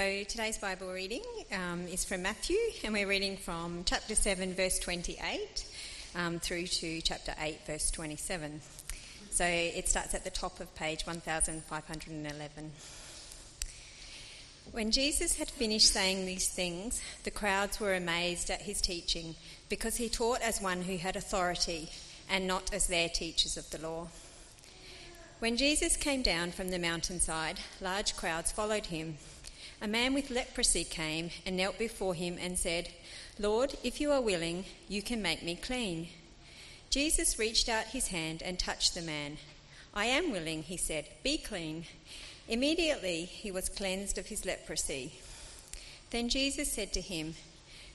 So today's Bible reading um, is from Matthew, and we're reading from chapter 7, verse 28, um, through to chapter 8, verse 27. So it starts at the top of page 1511. When Jesus had finished saying these things, the crowds were amazed at his teaching, because he taught as one who had authority and not as their teachers of the law. When Jesus came down from the mountainside, large crowds followed him. A man with leprosy came and knelt before him and said, Lord, if you are willing, you can make me clean. Jesus reached out his hand and touched the man. I am willing, he said, be clean. Immediately he was cleansed of his leprosy. Then Jesus said to him,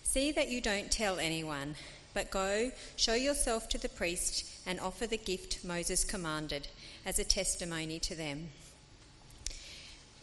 See that you don't tell anyone, but go, show yourself to the priest, and offer the gift Moses commanded as a testimony to them.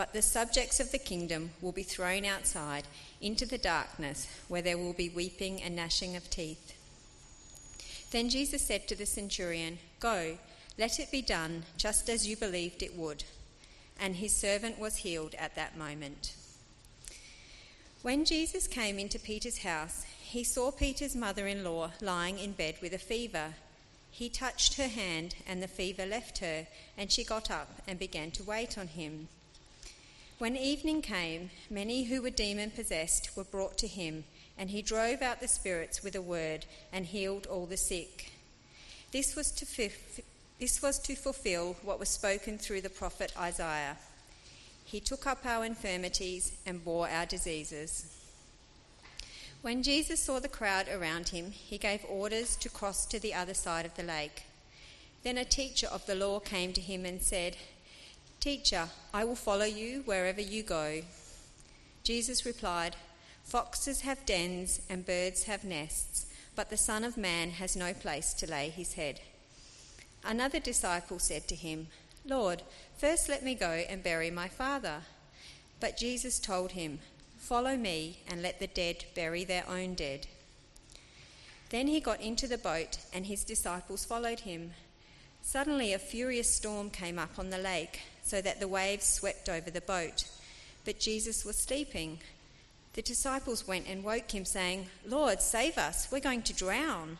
But the subjects of the kingdom will be thrown outside into the darkness, where there will be weeping and gnashing of teeth. Then Jesus said to the centurion, Go, let it be done just as you believed it would. And his servant was healed at that moment. When Jesus came into Peter's house, he saw Peter's mother in law lying in bed with a fever. He touched her hand, and the fever left her, and she got up and began to wait on him. When evening came, many who were demon possessed were brought to him, and he drove out the spirits with a word and healed all the sick. This was to, this was to fulfill what was spoken through the prophet Isaiah. He took up our infirmities and bore our diseases. When Jesus saw the crowd around him, he gave orders to cross to the other side of the lake. Then a teacher of the law came to him and said, Teacher, I will follow you wherever you go. Jesus replied, Foxes have dens and birds have nests, but the Son of Man has no place to lay his head. Another disciple said to him, Lord, first let me go and bury my father. But Jesus told him, Follow me and let the dead bury their own dead. Then he got into the boat, and his disciples followed him. Suddenly, a furious storm came up on the lake so that the waves swept over the boat. But Jesus was sleeping. The disciples went and woke him, saying, Lord, save us, we're going to drown.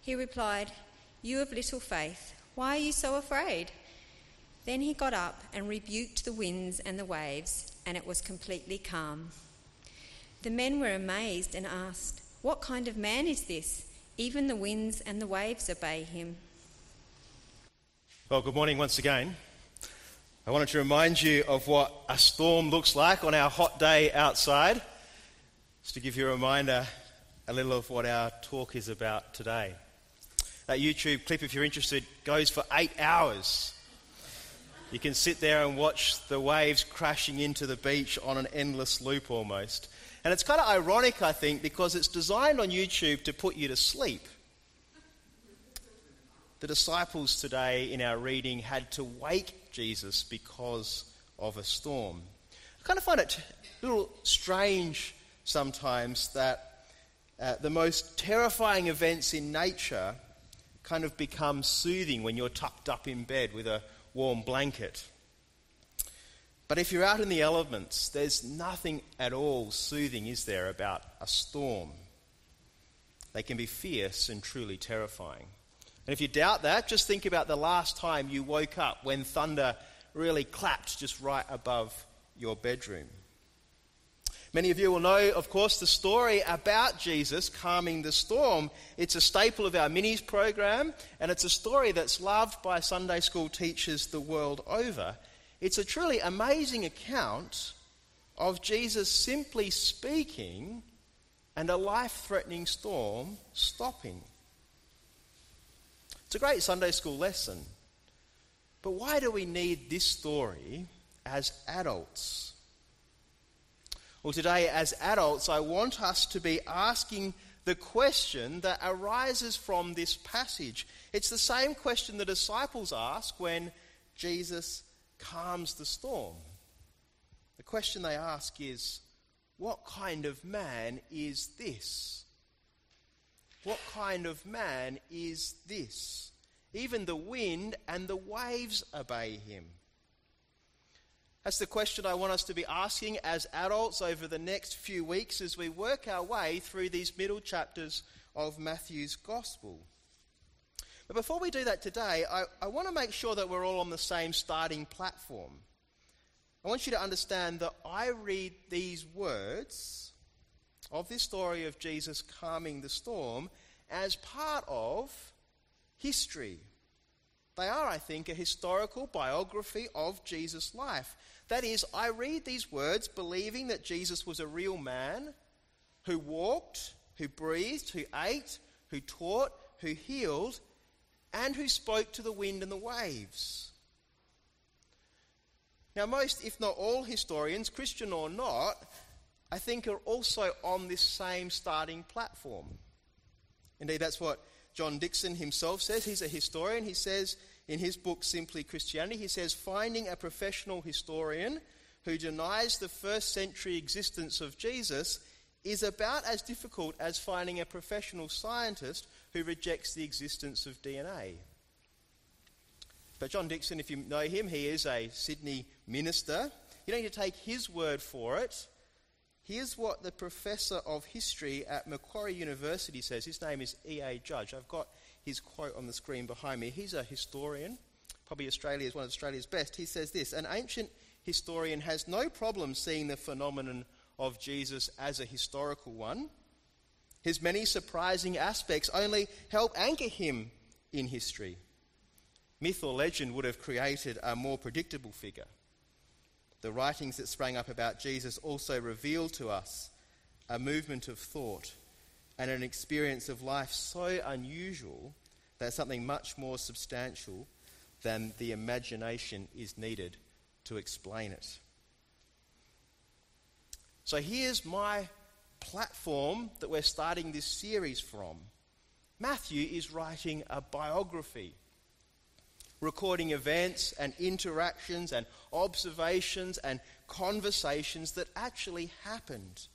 He replied, You have little faith, why are you so afraid? Then he got up and rebuked the winds and the waves, and it was completely calm. The men were amazed and asked, What kind of man is this? Even the winds and the waves obey him. Well, good morning once again. I wanted to remind you of what a storm looks like on our hot day outside. Just to give you a reminder, a little of what our talk is about today. That YouTube clip, if you're interested, goes for eight hours. You can sit there and watch the waves crashing into the beach on an endless loop almost. And it's kind of ironic, I think, because it's designed on YouTube to put you to sleep. The disciples today in our reading had to wake Jesus because of a storm. I kind of find it a little strange sometimes that uh, the most terrifying events in nature kind of become soothing when you're tucked up in bed with a warm blanket. But if you're out in the elements, there's nothing at all soothing, is there, about a storm? They can be fierce and truly terrifying. And if you doubt that, just think about the last time you woke up when thunder really clapped just right above your bedroom. Many of you will know, of course, the story about Jesus calming the storm. It's a staple of our minis program, and it's a story that's loved by Sunday school teachers the world over. It's a truly amazing account of Jesus simply speaking and a life threatening storm stopping. It's a great Sunday school lesson. But why do we need this story as adults? Well, today, as adults, I want us to be asking the question that arises from this passage. It's the same question the disciples ask when Jesus calms the storm. The question they ask is, What kind of man is this? What kind of man is this? Even the wind and the waves obey him. That's the question I want us to be asking as adults over the next few weeks as we work our way through these middle chapters of Matthew's Gospel. But before we do that today, I, I want to make sure that we're all on the same starting platform. I want you to understand that I read these words of this story of Jesus calming the storm as part of history. They are, I think, a historical biography of Jesus' life. That is, I read these words believing that Jesus was a real man who walked, who breathed, who ate, who taught, who healed, and who spoke to the wind and the waves. Now, most, if not all, historians, Christian or not, I think are also on this same starting platform. Indeed, that's what John Dickson himself says. He's a historian. He says in his book, Simply Christianity, he says, finding a professional historian who denies the first century existence of Jesus is about as difficult as finding a professional scientist who rejects the existence of DNA. But John Dickson, if you know him, he is a Sydney minister. You don't need to take his word for it. Here's what the professor of history at Macquarie University says. His name is E.A. Judge. I've got his quote on the screen behind me. He's a historian, probably Australia's one of Australia's best. He says this An ancient historian has no problem seeing the phenomenon of Jesus as a historical one. His many surprising aspects only help anchor him in history. Myth or legend would have created a more predictable figure. The writings that sprang up about Jesus also reveal to us a movement of thought and an experience of life so unusual that something much more substantial than the imagination is needed to explain it. So here's my platform that we're starting this series from. Matthew is writing a biography, recording events and interactions and observations and conversations that actually happened.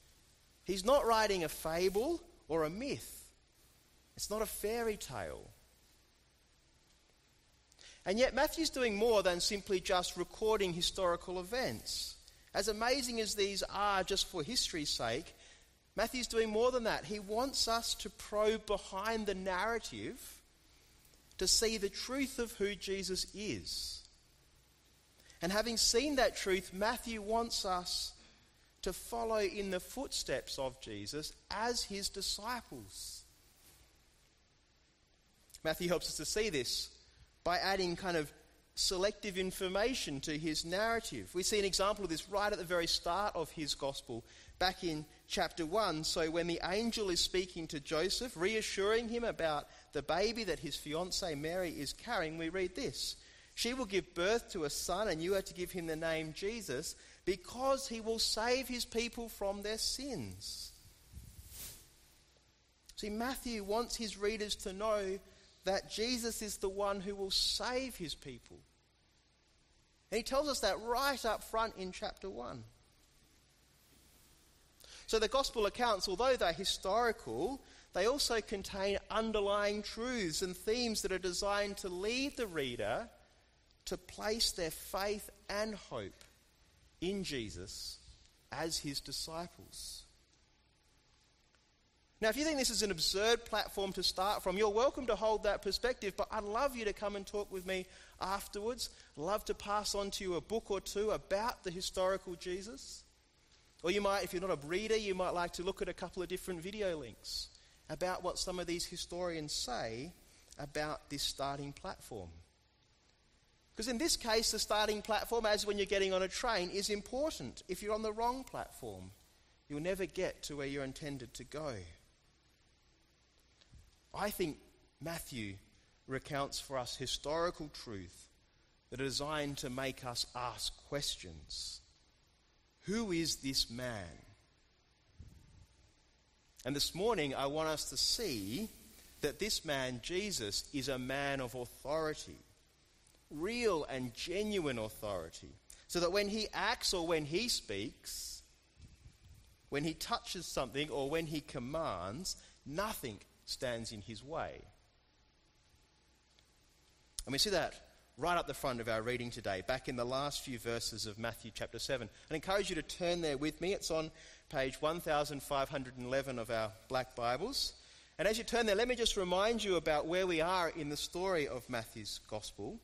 He's not writing a fable or a myth, it's not a fairy tale. And yet, Matthew's doing more than simply just recording historical events. As amazing as these are just for history's sake, Matthew's doing more than that. He wants us to probe behind the narrative to see the truth of who Jesus is. And having seen that truth, Matthew wants us to follow in the footsteps of Jesus as his disciples. Matthew helps us to see this by adding kind of selective information to his narrative. We see an example of this right at the very start of his gospel, back in chapter 1. So, when the angel is speaking to Joseph, reassuring him about the baby that his fiancee Mary is carrying, we read this She will give birth to a son, and you are to give him the name Jesus, because he will save his people from their sins. See, Matthew wants his readers to know that Jesus is the one who will save his people. And he tells us that right up front in chapter 1. So the gospel accounts, although they're historical, they also contain underlying truths and themes that are designed to lead the reader to place their faith and hope in Jesus as his disciples. Now, if you think this is an absurd platform to start from, you're welcome to hold that perspective, but I'd love you to come and talk with me afterwards. I'd love to pass on to you a book or two about the historical Jesus. Or you might, if you're not a reader, you might like to look at a couple of different video links about what some of these historians say about this starting platform. Because in this case, the starting platform, as when you're getting on a train, is important. If you're on the wrong platform, you'll never get to where you're intended to go. I think Matthew recounts for us historical truth that are designed to make us ask questions. Who is this man? And this morning, I want us to see that this man, Jesus, is a man of authority, real and genuine authority. So that when he acts or when he speaks, when he touches something or when he commands, nothing stands in his way. And we see that right up the front of our reading today, back in the last few verses of Matthew chapter 7. I encourage you to turn there with me. It's on page 1511 of our black Bibles. And as you turn there, let me just remind you about where we are in the story of Matthew's Gospel.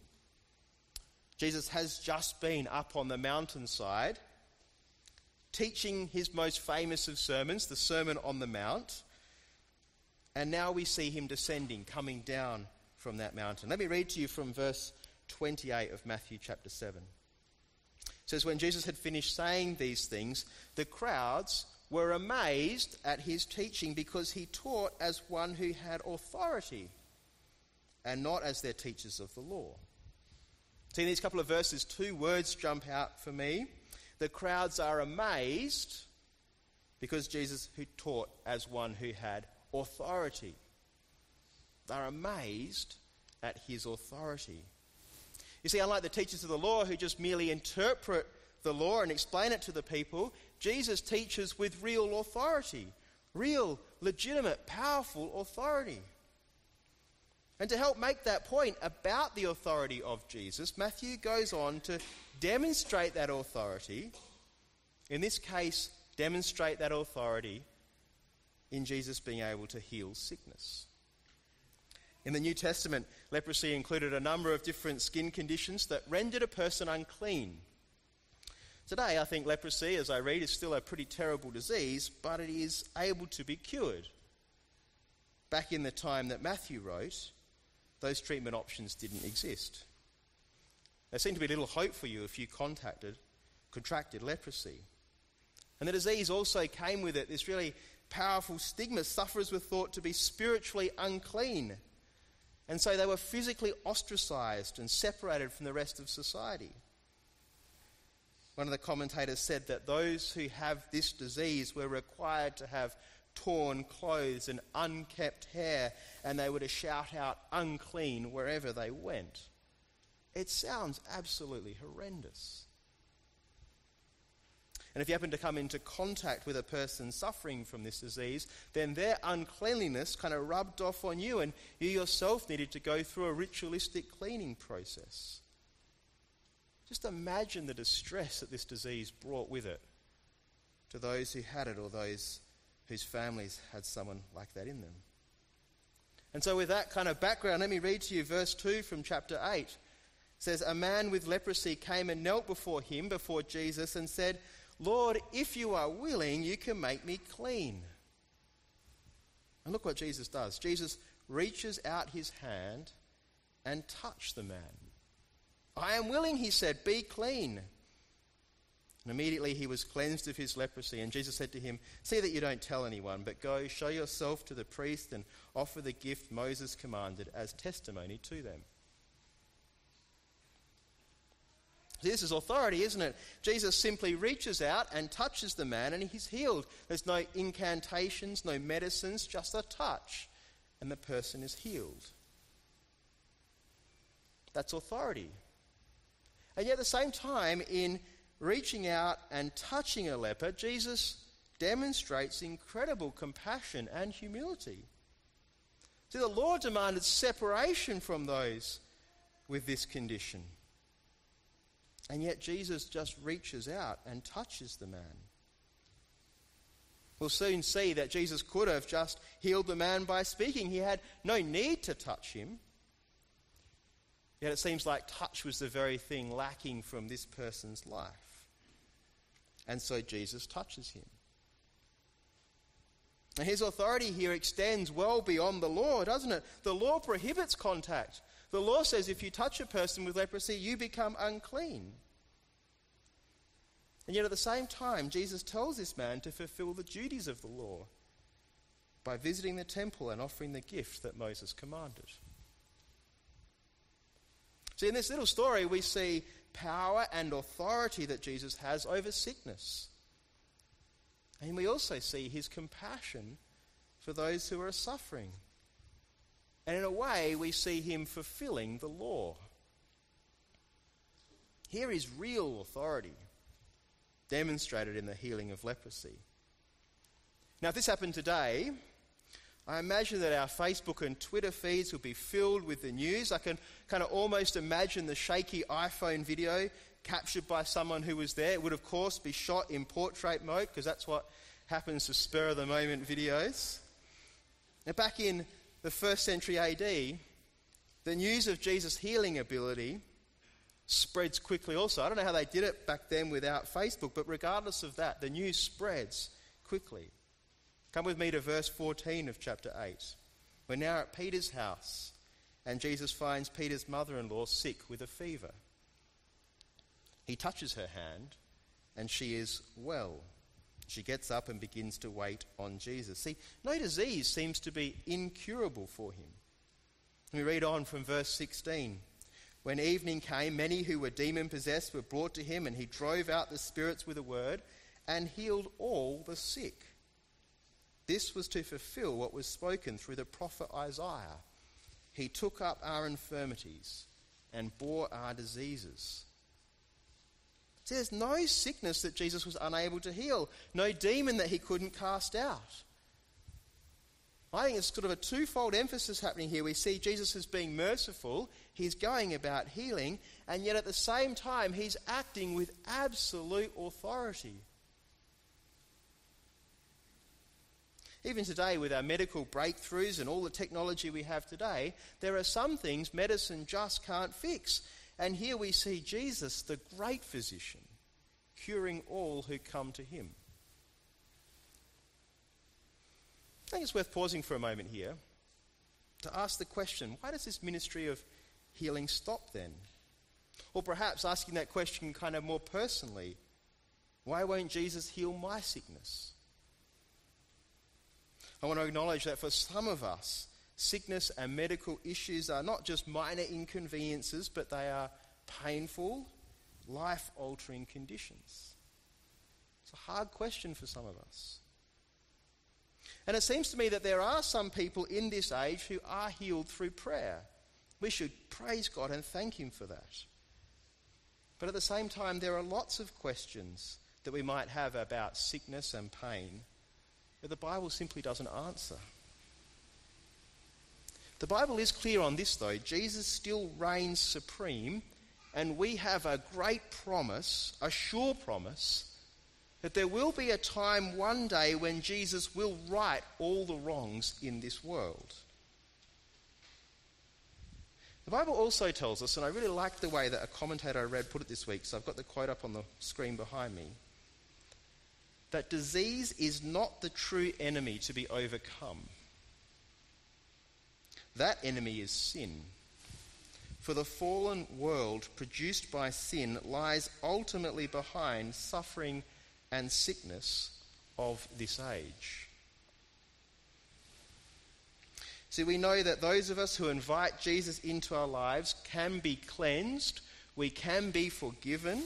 Jesus has just been up on the mountainside teaching his most famous of sermons, the Sermon on the Mount. And now we see him descending, coming down from that mountain. Let me read to you from verse 28 of Matthew chapter 7. It says, When Jesus had finished saying these things, the crowds were amazed at his teaching because he taught as one who had authority and not as their teachers of the law. See, in these couple of verses, two words jump out for me. The crowds are amazed because Jesus who taught as one who had authority. They're amazed at his authority. You see, unlike the teachers of the law who just merely interpret the law and explain it to the people, Jesus teaches with real authority, real, legitimate, powerful authority. And to help make that point about the authority of Jesus, Matthew goes on to demonstrate that authority. In this case, demonstrate that authority in Jesus being able to heal sickness. In the New Testament, leprosy included a number of different skin conditions that rendered a person unclean. Today, I think leprosy, as I read, is still a pretty terrible disease, but it is able to be cured. Back in the time that Matthew wrote, those treatment options didn't exist. There seemed to be little hope for you if you contacted, contracted leprosy. And the disease also came with it this really powerful stigma. Sufferers were thought to be spiritually unclean. And so they were physically ostracized and separated from the rest of society. One of the commentators said that those who have this disease were required to have torn clothes and unkept hair, and they were to shout out unclean wherever they went. It sounds absolutely horrendous. And if you happen to come into contact with a person suffering from this disease, then their uncleanliness kind of rubbed off on you, and you yourself needed to go through a ritualistic cleaning process. Just imagine the distress that this disease brought with it to those who had it or those whose families had someone like that in them. And so, with that kind of background, let me read to you verse 2 from chapter 8. It says, A man with leprosy came and knelt before him, before Jesus, and said, Lord, if you are willing, you can make me clean. And look what Jesus does. Jesus reaches out his hand and touched the man. I am willing, he said, be clean. And immediately he was cleansed of his leprosy. And Jesus said to him, See that you don't tell anyone, but go, show yourself to the priest, and offer the gift Moses commanded as testimony to them. This is authority, isn't it? Jesus simply reaches out and touches the man and he's healed. There's no incantations, no medicines, just a touch, and the person is healed. That's authority. And yet, at the same time, in reaching out and touching a leper, Jesus demonstrates incredible compassion and humility. See, the law demanded separation from those with this condition. And yet Jesus just reaches out and touches the man. We'll soon see that Jesus could have just healed the man by speaking. He had no need to touch him. Yet it seems like touch was the very thing lacking from this person's life. And so Jesus touches him. Now, his authority here extends well beyond the law, doesn't it? The law prohibits contact. The law says if you touch a person with leprosy, you become unclean. And yet at the same time, Jesus tells this man to fulfill the duties of the law by visiting the temple and offering the gift that Moses commanded. See, in this little story, we see power and authority that Jesus has over sickness. And we also see his compassion for those who are suffering. And in a way, we see him fulfilling the law. Here is real authority demonstrated in the healing of leprosy. Now, if this happened today, I imagine that our Facebook and Twitter feeds will be filled with the news. I can kind of almost imagine the shaky iPhone video captured by someone who was there. It would, of course, be shot in portrait mode because that's what happens to spur of the moment videos. Now, back in the first century AD, the news of Jesus' healing ability spreads quickly also. I don't know how they did it back then without Facebook, but regardless of that, the news spreads quickly. Come with me to verse 14 of chapter 8. We're now at Peter's house, and Jesus finds Peter's mother in law sick with a fever. He touches her hand, and she is well. She gets up and begins to wait on Jesus. See, no disease seems to be incurable for him. Me read on from verse 16. When evening came, many who were demon possessed were brought to him, and he drove out the spirits with a word and healed all the sick. This was to fulfill what was spoken through the prophet Isaiah. He took up our infirmities and bore our diseases. There's no sickness that Jesus was unable to heal, no demon that he couldn't cast out. I think it's sort of a twofold emphasis happening here. We see Jesus as being merciful, he's going about healing, and yet at the same time, he's acting with absolute authority. Even today, with our medical breakthroughs and all the technology we have today, there are some things medicine just can't fix. And here we see Jesus, the great physician, curing all who come to him. I think it's worth pausing for a moment here to ask the question why does this ministry of healing stop then? Or perhaps asking that question kind of more personally why won't Jesus heal my sickness? I want to acknowledge that for some of us, sickness and medical issues are not just minor inconveniences, but they are painful, life altering conditions. It's a hard question for some of us. And it seems to me that there are some people in this age who are healed through prayer. We should praise God and thank Him for that. But at the same time, there are lots of questions that we might have about sickness and pain that the Bible simply doesn't answer. The Bible is clear on this, though. Jesus still reigns supreme, and we have a great promise, a sure promise, that there will be a time one day when Jesus will right all the wrongs in this world. The Bible also tells us, and I really like the way that a commentator I read put it this week, so I've got the quote up on the screen behind me, that disease is not the true enemy to be overcome. That enemy is sin. For the fallen world produced by sin lies ultimately behind suffering and sickness of this age. See, we know that those of us who invite Jesus into our lives can be cleansed, we can be forgiven.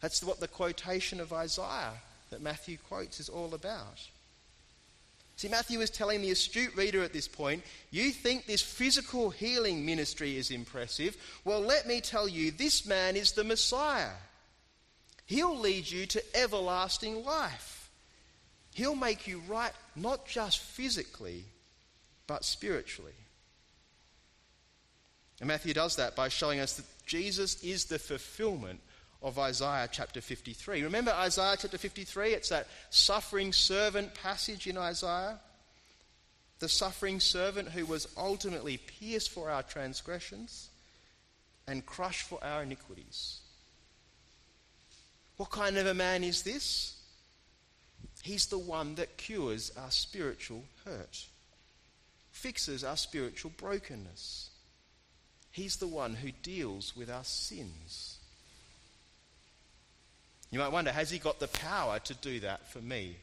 That's what the quotation of Isaiah that Matthew quotes is all about. See, Matthew is telling the astute reader at this point, you think this physical healing ministry is impressive? Well, let me tell you, this man is the Messiah. He'll lead you to everlasting life. He'll make you right not just physically, but spiritually. And Matthew does that by showing us that Jesus is the fulfillment of Isaiah chapter 53. Remember Isaiah chapter 53? It's that suffering servant passage in Isaiah. The suffering servant who was ultimately pierced for our transgressions and crushed for our iniquities. What kind of a man is this? He's the one that cures our spiritual hurt, fixes our spiritual brokenness. He's the one who deals with our sins. You might wonder, has he got the power to do that for me?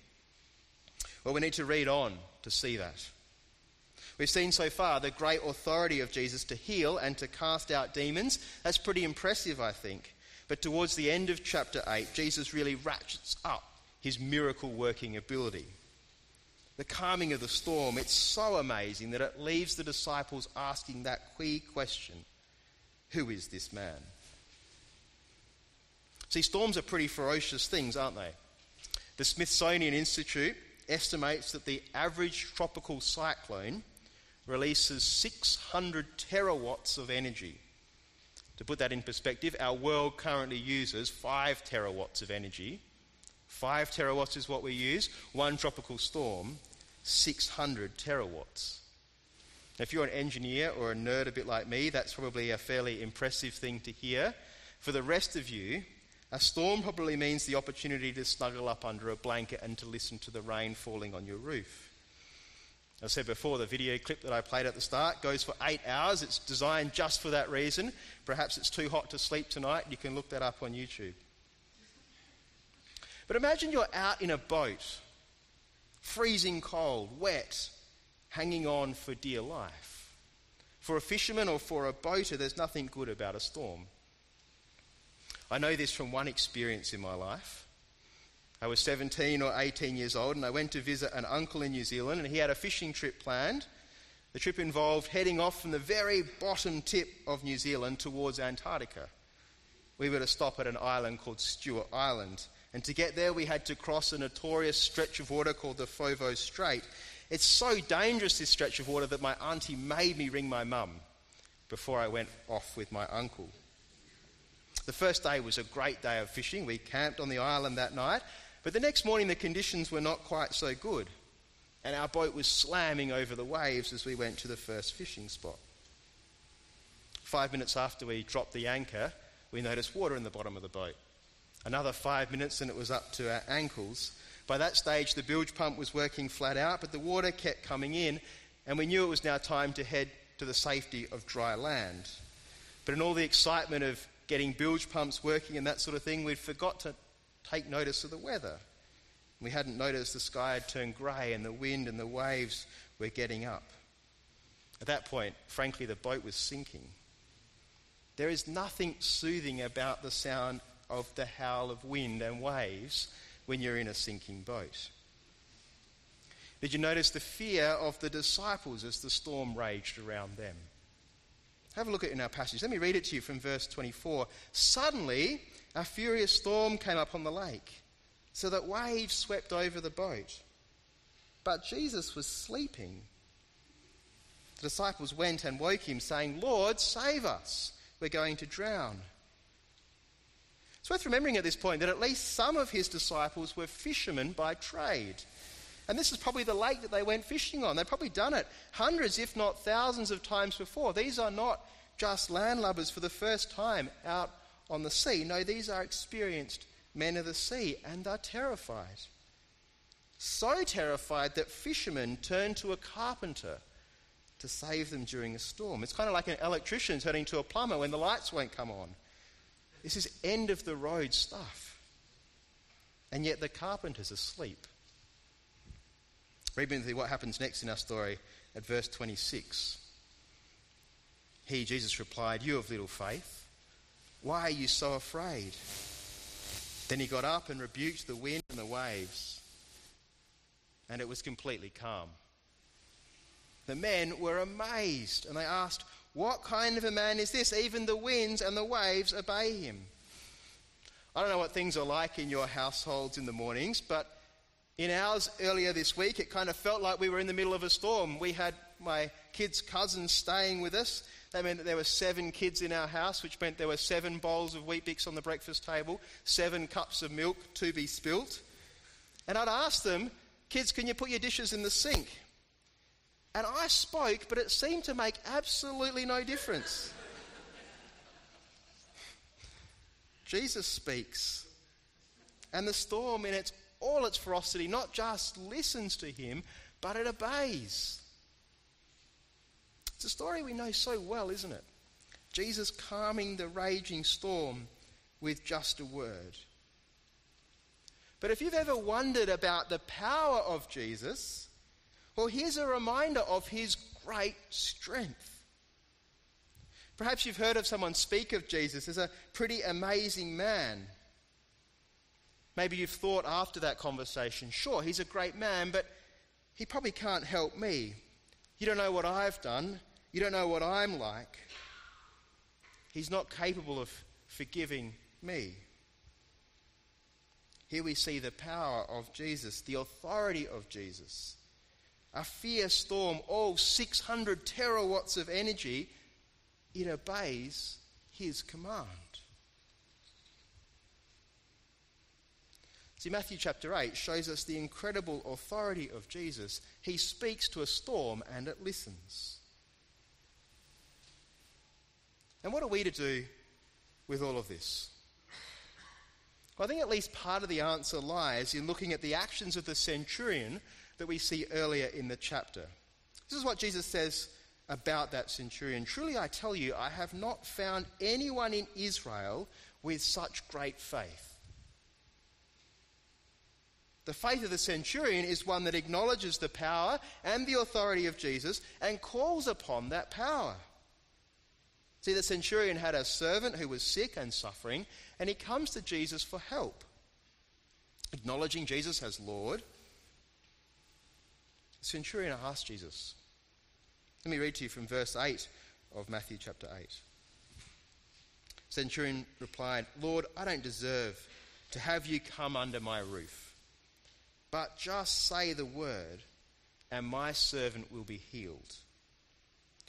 Well, we need to read on to see that. We've seen so far the great authority of Jesus to heal and to cast out demons. That's pretty impressive, I think. But towards the end of chapter 8, Jesus really ratchets up his miracle working ability. The calming of the storm, it's so amazing that it leaves the disciples asking that key question Who is this man? See, storms are pretty ferocious things, aren't they? The Smithsonian Institute estimates that the average tropical cyclone releases 600 terawatts of energy. To put that in perspective, our world currently uses 5 terawatts of energy. 5 terawatts is what we use. One tropical storm, 600 terawatts. Now, if you're an engineer or a nerd a bit like me, that's probably a fairly impressive thing to hear. For the rest of you, a storm probably means the opportunity to snuggle up under a blanket and to listen to the rain falling on your roof. I said before, the video clip that I played at the start goes for eight hours. It's designed just for that reason. Perhaps it's too hot to sleep tonight. You can look that up on YouTube. But imagine you're out in a boat, freezing cold, wet, hanging on for dear life. For a fisherman or for a boater, there's nothing good about a storm. I know this from one experience in my life. I was 17 or 18 years old and I went to visit an uncle in New Zealand and he had a fishing trip planned. The trip involved heading off from the very bottom tip of New Zealand towards Antarctica. We were to stop at an island called Stewart Island. And to get there, we had to cross a notorious stretch of water called the Foveaux Strait. It's so dangerous, this stretch of water, that my auntie made me ring my mum before I went off with my uncle. The first day was a great day of fishing. We camped on the island that night, but the next morning, the conditions were not quite so good, and our boat was slamming over the waves as we went to the first fishing spot. Five minutes after we dropped the anchor, we noticed water in the bottom of the boat. Another five minutes, and it was up to our ankles. By that stage, the bilge pump was working flat out, but the water kept coming in, and we knew it was now time to head to the safety of dry land. But in all the excitement of getting bilge pumps working and that sort of thing, we'd forgot to take notice of the weather. We hadn't noticed the sky had turned grey and the wind and the waves were getting up. At that point, frankly, the boat was sinking. There is nothing soothing about the sound of the howl of wind and waves when you're in a sinking boat. Did you notice the fear of the disciples as the storm raged around them? Have a look at it in our passage. Let me read it to you from verse 24. Suddenly, a furious storm came up on the lake, so that waves swept over the boat. But Jesus was sleeping. The disciples went and woke him, saying, Lord, save us. We're going to drown. It's worth remembering at this point that at least some of his disciples were fishermen by trade. And this is probably the lake that they went fishing on. They've probably done it hundreds, if not thousands, of times before. These are not just landlubbers for the first time out on the sea. No, these are experienced men of the sea and are terrified. So terrified that fishermen turn to a carpenter to save them during a storm. It's kind of like an electrician turning to a plumber when the lights won't come on. This is end of the road stuff. And yet the carpenter's asleep. Read with me what happens next in our story at verse 26. He, Jesus, replied, You have little faith. Why are you so afraid? Then he got up and rebuked the wind and the waves, and it was completely calm. The men were amazed, and they asked, What kind of a man is this? Even the winds and the waves obey him. I don't know what things are like in your households in the mornings, but in ours earlier this week, it kind of felt like we were in the middle of a storm. We had my kids' cousins staying with us, that meant that there were seven kids in our house, which meant there were seven bowls of Weet-Bix on the breakfast table, seven cups of milk to be spilt. And I'd ask them, kids, can you put your dishes in the sink? And I spoke, but it seemed to make absolutely no difference. Jesus speaks, And the storm, in its, all its ferocity, not just listens to him, but it obeys. It's a story we know so well, isn't it? Jesus calming the raging storm with just a word. But if you've ever wondered about the power of Jesus, well, here's a reminder of his great strength. Perhaps you've heard of someone speak of Jesus as a pretty amazing man. Maybe you've thought after that conversation, sure, he's a great man, but he probably can't help me. You don't know what I've done. You don't know what I'm like. He's not capable of forgiving me. Here we see the power of Jesus, the authority of Jesus. A fierce storm, all 600 terawatts of energy, it obeys his command. See, Matthew chapter 8 shows us the incredible authority of Jesus. He speaks to a storm and it listens. And what are we to do with all of this? Well, I think at least part of the answer lies in looking at the actions of the centurion that we see earlier in the chapter. This is what Jesus says about that centurion. Truly, I tell you, I have not found anyone in Israel with such great faith. The faith of the centurion is one that acknowledges the power and the authority of Jesus and calls upon that power. See, the centurion had a servant who was sick and suffering, and he comes to Jesus for help. Acknowledging Jesus as Lord, the centurion asked Jesus. Let me read to you from verse 8 of Matthew chapter 8. Centurion replied, Lord, I don't deserve to have you come under my roof, but just say the word, and my servant will be healed.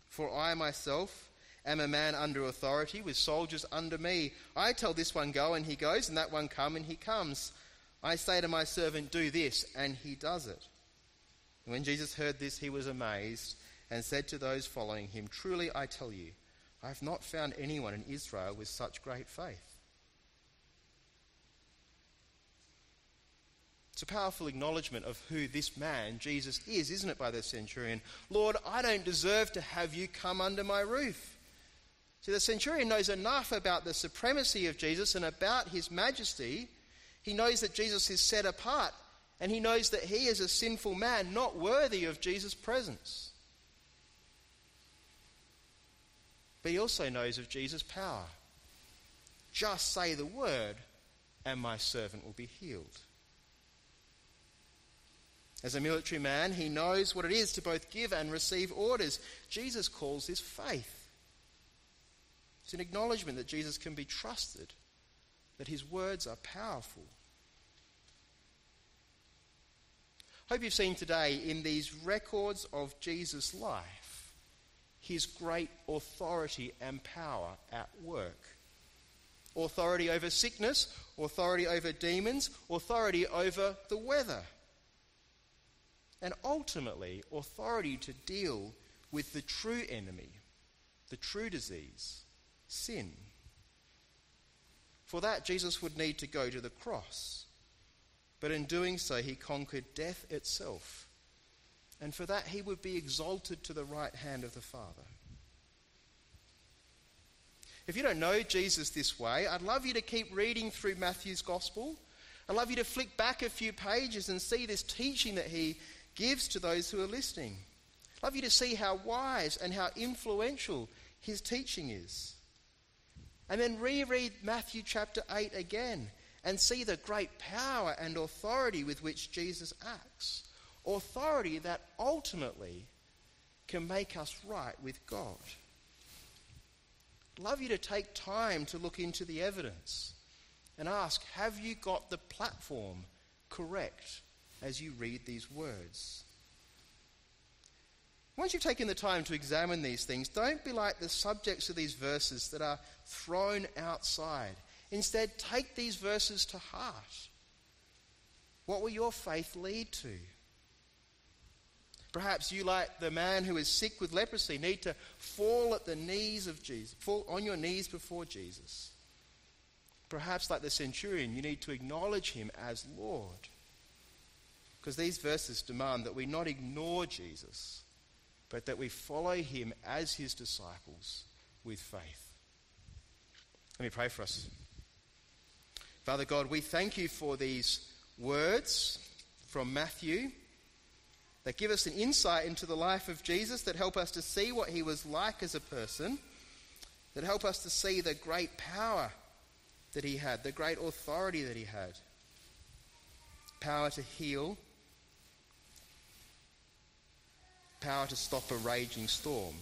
For I myself am a man under authority with soldiers under me. I tell this one, go, and he goes, and that one, come, and he comes. I say to my servant, do this, and he does it. And when Jesus heard this, he was amazed and said to those following him, Truly I tell you, I have not found anyone in Israel with such great faith. It's a powerful acknowledgement of who this man, Jesus, is, isn't it, by the centurion? Lord, I don't deserve to have you come under my roof. See, the centurion knows enough about the supremacy of Jesus and about his majesty. He knows that Jesus is set apart, and he knows that he is a sinful man, not worthy of Jesus' presence. But he also knows of Jesus' power. Just say the word, and my servant will be healed. As a military man, he knows what it is to both give and receive orders. Jesus calls this faith. It's an acknowledgement that Jesus can be trusted, that his words are powerful. Hope you've seen today in these records of Jesus' life his great authority and power at work. Authority over sickness, authority over demons, authority over the weather. And ultimately, authority to deal with the true enemy, the true disease, sin. For that, Jesus would need to go to the cross. But in doing so, he conquered death itself. And for that, he would be exalted to the right hand of the Father. If you don't know Jesus this way, I'd love you to keep reading through Matthew's Gospel. I'd love you to flick back a few pages and see this teaching that he gives to those who are listening. I'd love you to see how wise and how influential his teaching is. And then reread Matthew chapter 8 again and see the great power and authority with which Jesus acts. Authority that ultimately can make us right with God. I'd love you to take time to look into the evidence and ask have you got the platform correct as you read these words? Once you've taken the time to examine these things, don't be like the subjects of these verses that are thrown outside. Instead, take these verses to heart. What will your faith lead to? Perhaps you, like the man who is sick with leprosy, need to fall at the knees of Jesus, fall on your knees before Jesus. Perhaps, like the centurion, you need to acknowledge him as Lord. Because these verses demand that we not ignore Jesus, but that we follow him as his disciples with faith. Let me pray for us. Father God, we thank you for these words from Matthew that give us an insight into the life of Jesus, that help us to see what he was like as a person, that help us to see the great power that he had, the great authority that he had. Power to heal, power to stop a raging storm,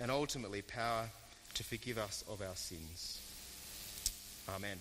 and ultimately power to forgive us of our sins. Amen.